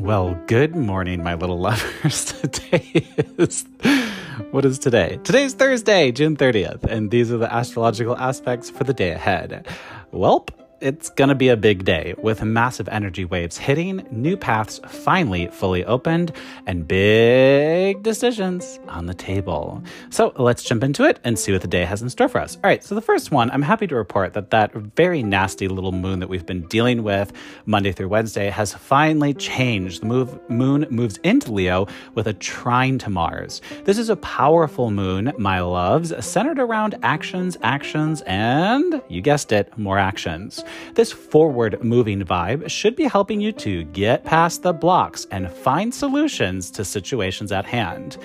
Well, good morning, my little lovers. Today is. What is today? Today's Thursday, June 30th, and these are the astrological aspects for the day ahead. Welp, it's gonna be a big day with massive energy waves hitting, new paths finally fully opened, and big decisions on the table. So let's jump into it and see what the day has in store for us. All right, so the first one, I'm happy to report that that very nasty little moon that we've been dealing with Monday through Wednesday has finally changed. The move, moon moves into Leo with a trine to Mars. This is a powerful moon, my loves, centered around actions, actions, and you guessed it, more actions. This forward moving vibe should be helping you to get past the blocks and find solutions to situations at hand.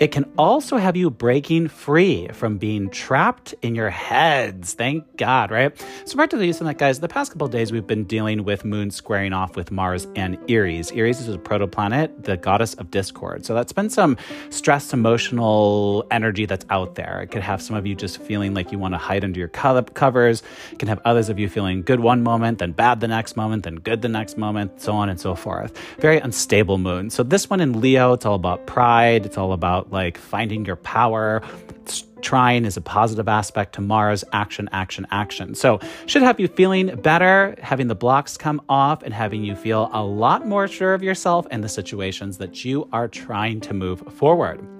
It can also have you breaking free from being trapped in your heads. Thank God, right? So, back to the use of that, guys, the past couple days we've been dealing with Moon squaring off with Mars and Eris. Eris is a protoplanet, the goddess of discord. So, that's been some stress, emotional energy that's out there. It could have some of you just feeling like you want to hide under your covers. It can have others of you feeling good one moment, then bad the next moment, then good the next moment, so on and so forth. Very unstable moon. So, this one in Leo, it's all about pride, it's all about like finding your power. Trine is a positive aspect to Mars, action, action, action. So, should have you feeling better, having the blocks come off, and having you feel a lot more sure of yourself and the situations that you are trying to move forward.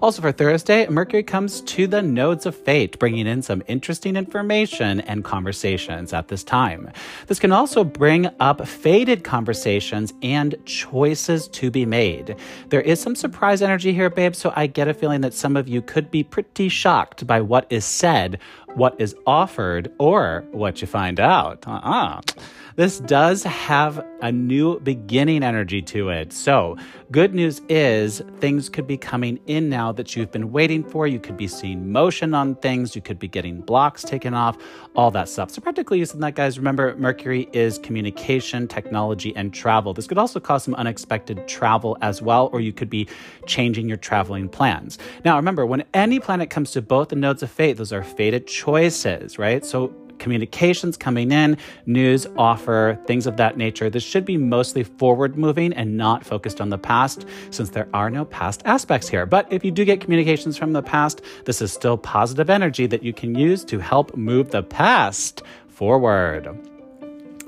Also, for Thursday, Mercury comes to the nodes of fate, bringing in some interesting information and conversations at this time. This can also bring up fated conversations and choices to be made. There is some surprise energy here, babe, so I get a feeling that some of you could be pretty shocked by what is said, what is offered, or what you find out. Uh uh-uh. uh this does have a new beginning energy to it. So, good news is things could be coming in now that you've been waiting for. You could be seeing motion on things, you could be getting blocks taken off, all that stuff. So, practically using that, guys, remember Mercury is communication, technology, and travel. This could also cause some unexpected travel as well, or you could be changing your traveling plans. Now, remember, when any planet comes to both the nodes of fate, those are fated choices, right? So, communications coming in, news, offer, things of that nature. This should be mostly forward moving and not focused on the past, since there are no past aspects here. But if you do get communications from the past, this is still positive energy that you can use to help move the past forward.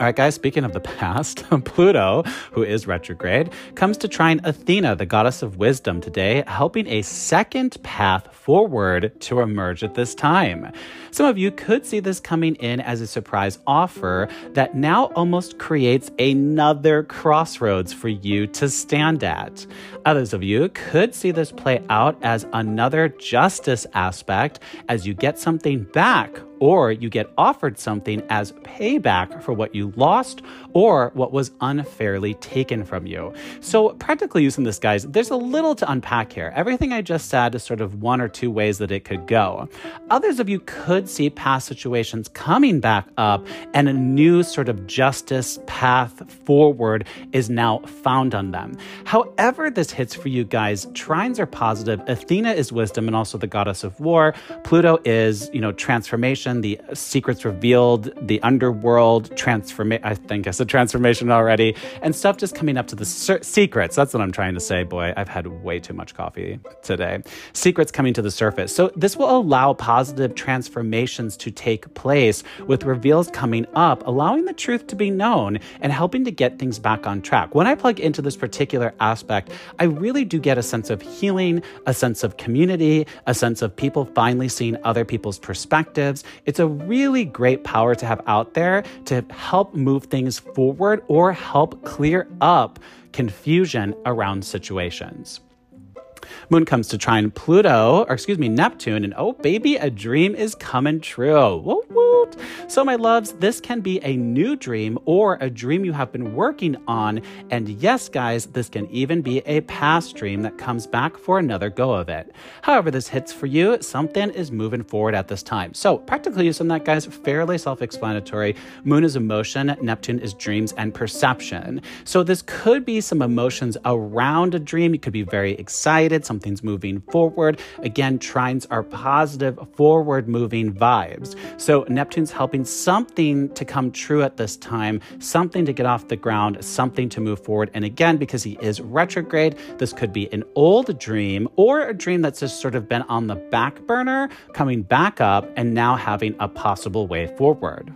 All right, guys, speaking of the past, Pluto, who is retrograde, comes to trine Athena, the goddess of wisdom, today, helping a second path forward to emerge at this time. Some of you could see this coming in as a surprise offer that now almost creates another crossroads for you to stand at. Others of you could see this play out as another justice aspect as you get something back or you get offered something as payback for what you lost or what was unfairly taken from you. So, practically using this, guys, there's a little to unpack here. Everything I just said is sort of one or two ways that it could go. Others of you could see past situations coming back up and a new sort of justice path forward is now found on them. However, this hits for you guys, trines are positive. Athena is wisdom and also the goddess of war. Pluto is, you know, transformation, the secrets revealed, the underworld, transformation. I think I said transformation already, and stuff just coming up to the sur- secrets. That's what I'm trying to say. Boy, I've had way too much coffee today. Secrets coming to the surface. So this will allow positive transformations to take place with reveals coming up, allowing the truth to be known and helping to get things back on track. When I plug into this particular aspect, I really do get a sense of healing, a sense of community, a sense of people finally seeing other people's perspectives. It's a really great power to have out there to help move things forward or help clear up confusion around situations. Moon comes to trine Pluto, or excuse me, Neptune, and oh baby, a dream is coming true. So, my loves, this can be a new dream or a dream you have been working on. And yes, guys, this can even be a past dream that comes back for another go of it. However, this hits for you, something is moving forward at this time. So, practically using that, guys, fairly self explanatory. Moon is emotion, Neptune is dreams and perception. So, this could be some emotions around a dream. You could be very excited excited, something's moving forward. Again, trines are positive, forward moving vibes. So Neptune's helping something to come true at this time, something to get off the ground, something to move forward. And again, because he is retrograde, this could be an old dream or a dream that's just sort of been on the back burner, coming back up, and now having a possible way forward.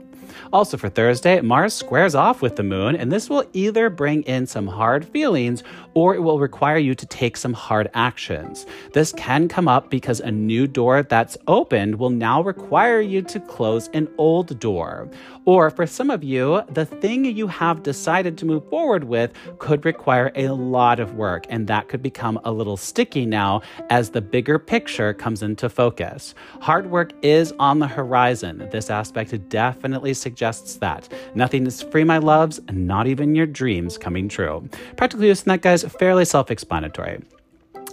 Also, for Thursday, Mars squares off with the moon, and this will either bring in some hard feelings or it will require you to take some hard actions. This can come up because a new door that's opened will now require you to close an old door. Or for some of you, the thing you have decided to move forward with could require a lot of work, and that could become a little sticky now as the bigger picture comes into focus. Hard work is on the horizon. This aspect definitely suggests that. Nothing is free, my loves, and not even your dreams coming true. Practically that, guys, fairly self explanatory.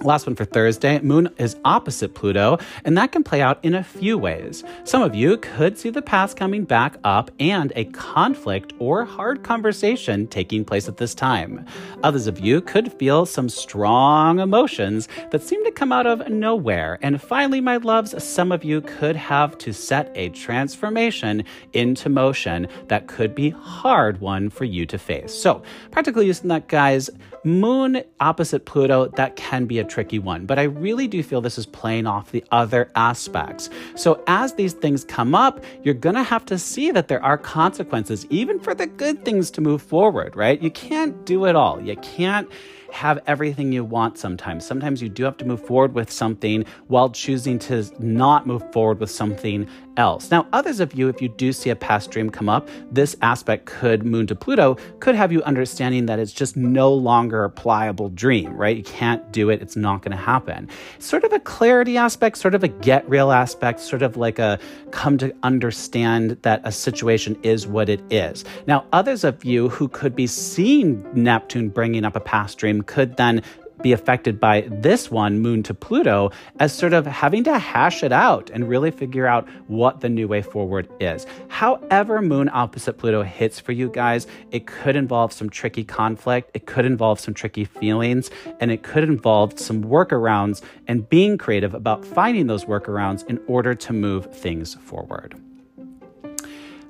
Last one for Thursday, Moon is opposite Pluto, and that can play out in a few ways. Some of you could see the past coming back up and a conflict or hard conversation taking place at this time. Others of you could feel some strong emotions that seem to come out of nowhere. And finally, my loves, some of you could have to set a transformation into motion that could be hard one for you to face. So, practically using that, guys, Moon opposite Pluto, that can be a tricky one, but I really do feel this is playing off the other aspects. So as these things come up, you're going to have to see that there are consequences, even for the good things to move forward, right? You can't do it all. You can't have everything you want sometimes. Sometimes you do have to move forward with something while choosing to not move forward with something else. Now, others of you, if you do see a past dream come up, this aspect could, moon to Pluto, could have you understanding that it's just no longer a pliable dream, right? You can't do it, it's not going to happen. sort of a clarity aspect, sort of a get real aspect, sort of like a come to understand that a situation is what it is. Now, others of you who could be seeing Neptune bringing up a past dream could then be affected by this one, Moon to Pluto, as sort of having to hash it out and really figure out what the new way forward is. However, Moon opposite Pluto hits for you guys, it could involve some tricky conflict, it could involve some tricky feelings, and it could involve some workarounds and being creative about finding those workarounds in order to move things forward.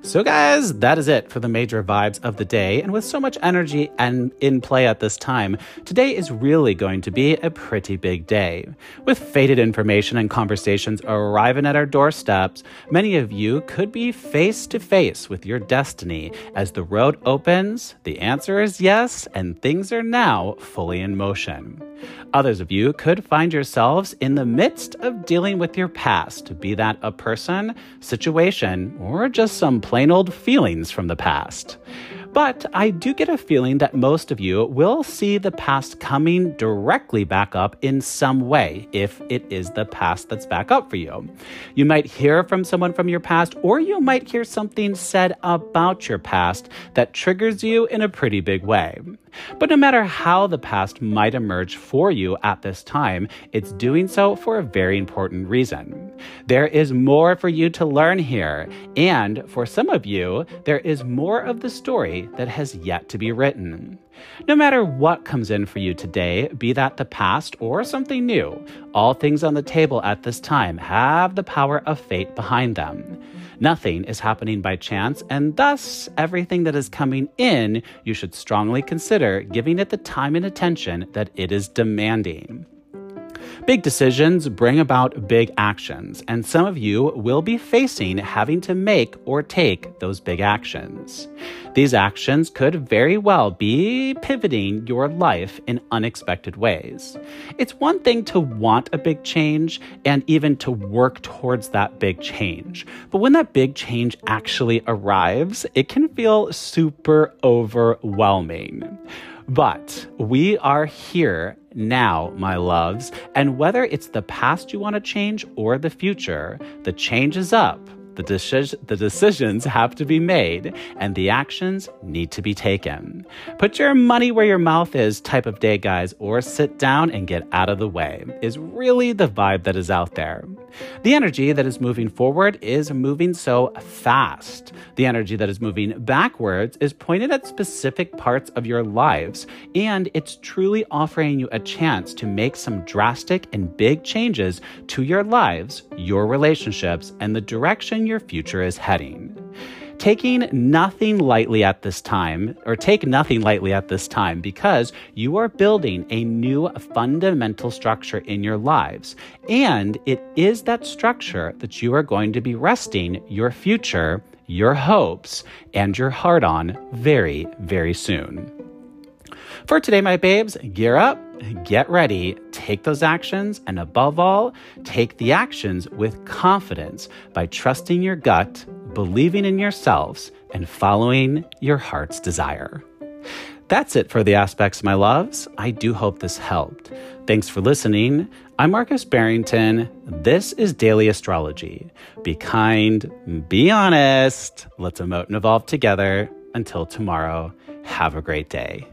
So, guys, that is it for the major vibes of the day. And with so much energy and in play at this time, today is really going to be a pretty big day. With fated information and conversations arriving at our doorsteps, many of you could be face to face with your destiny as the road opens. The answer is yes, and things are now fully in motion. Others of you could find yourselves in the midst of dealing with your past, be that a person, situation, or just some plain old feelings from the past. But I do get a feeling that most of you will see the past coming directly back up in some way if it is the past that's back up for you. You might hear from someone from your past, or you might hear something said about your past that triggers you in a pretty big way. But no matter how the past might emerge for you at this time, it's doing so for a very important reason. There is more for you to learn here, and for some of you, there is more of the story that has yet to be written. No matter what comes in for you today, be that the past or something new, all things on the table at this time have the power of fate behind them. Nothing is happening by chance, and thus everything that is coming in, you should strongly consider giving it the time and attention that it is demanding. Big decisions bring about big actions, and some of you will be facing having to make or take those big actions. These actions could very well be pivoting your life in unexpected ways. It's one thing to want a big change and even to work towards that big change, but when that big change actually arrives, it can feel super overwhelming. But we are here now, my loves, and whether it's the past you want to change or the future, the change is up. The, deci- the decisions have to be made and the actions need to be taken. Put your money where your mouth is type of day, guys, or sit down and get out of the way is really the vibe that is out there. The energy that is moving forward is moving so fast. The energy that is moving backwards is pointed at specific parts of your lives, and it's truly offering you a chance to make some drastic and big changes to your lives, your relationships, and the direction your future is heading taking nothing lightly at this time, or take nothing lightly at this time, because you are building a new fundamental structure in your lives. And it is that structure that you are going to be resting your future, your hopes, and your heart on very, very soon. For today, my babes, gear up, get ready, take those actions, and above all, take the actions with confidence by trusting your gut believing in yourselves, and following your heart's desire. That's it for the aspects, my loves. I do hope this helped. Thanks for listening. I'm Marcus Barrington. This is Daily Astrology. Be kind, be honest. Let's emote and evolve together. Until tomorrow, have a great day.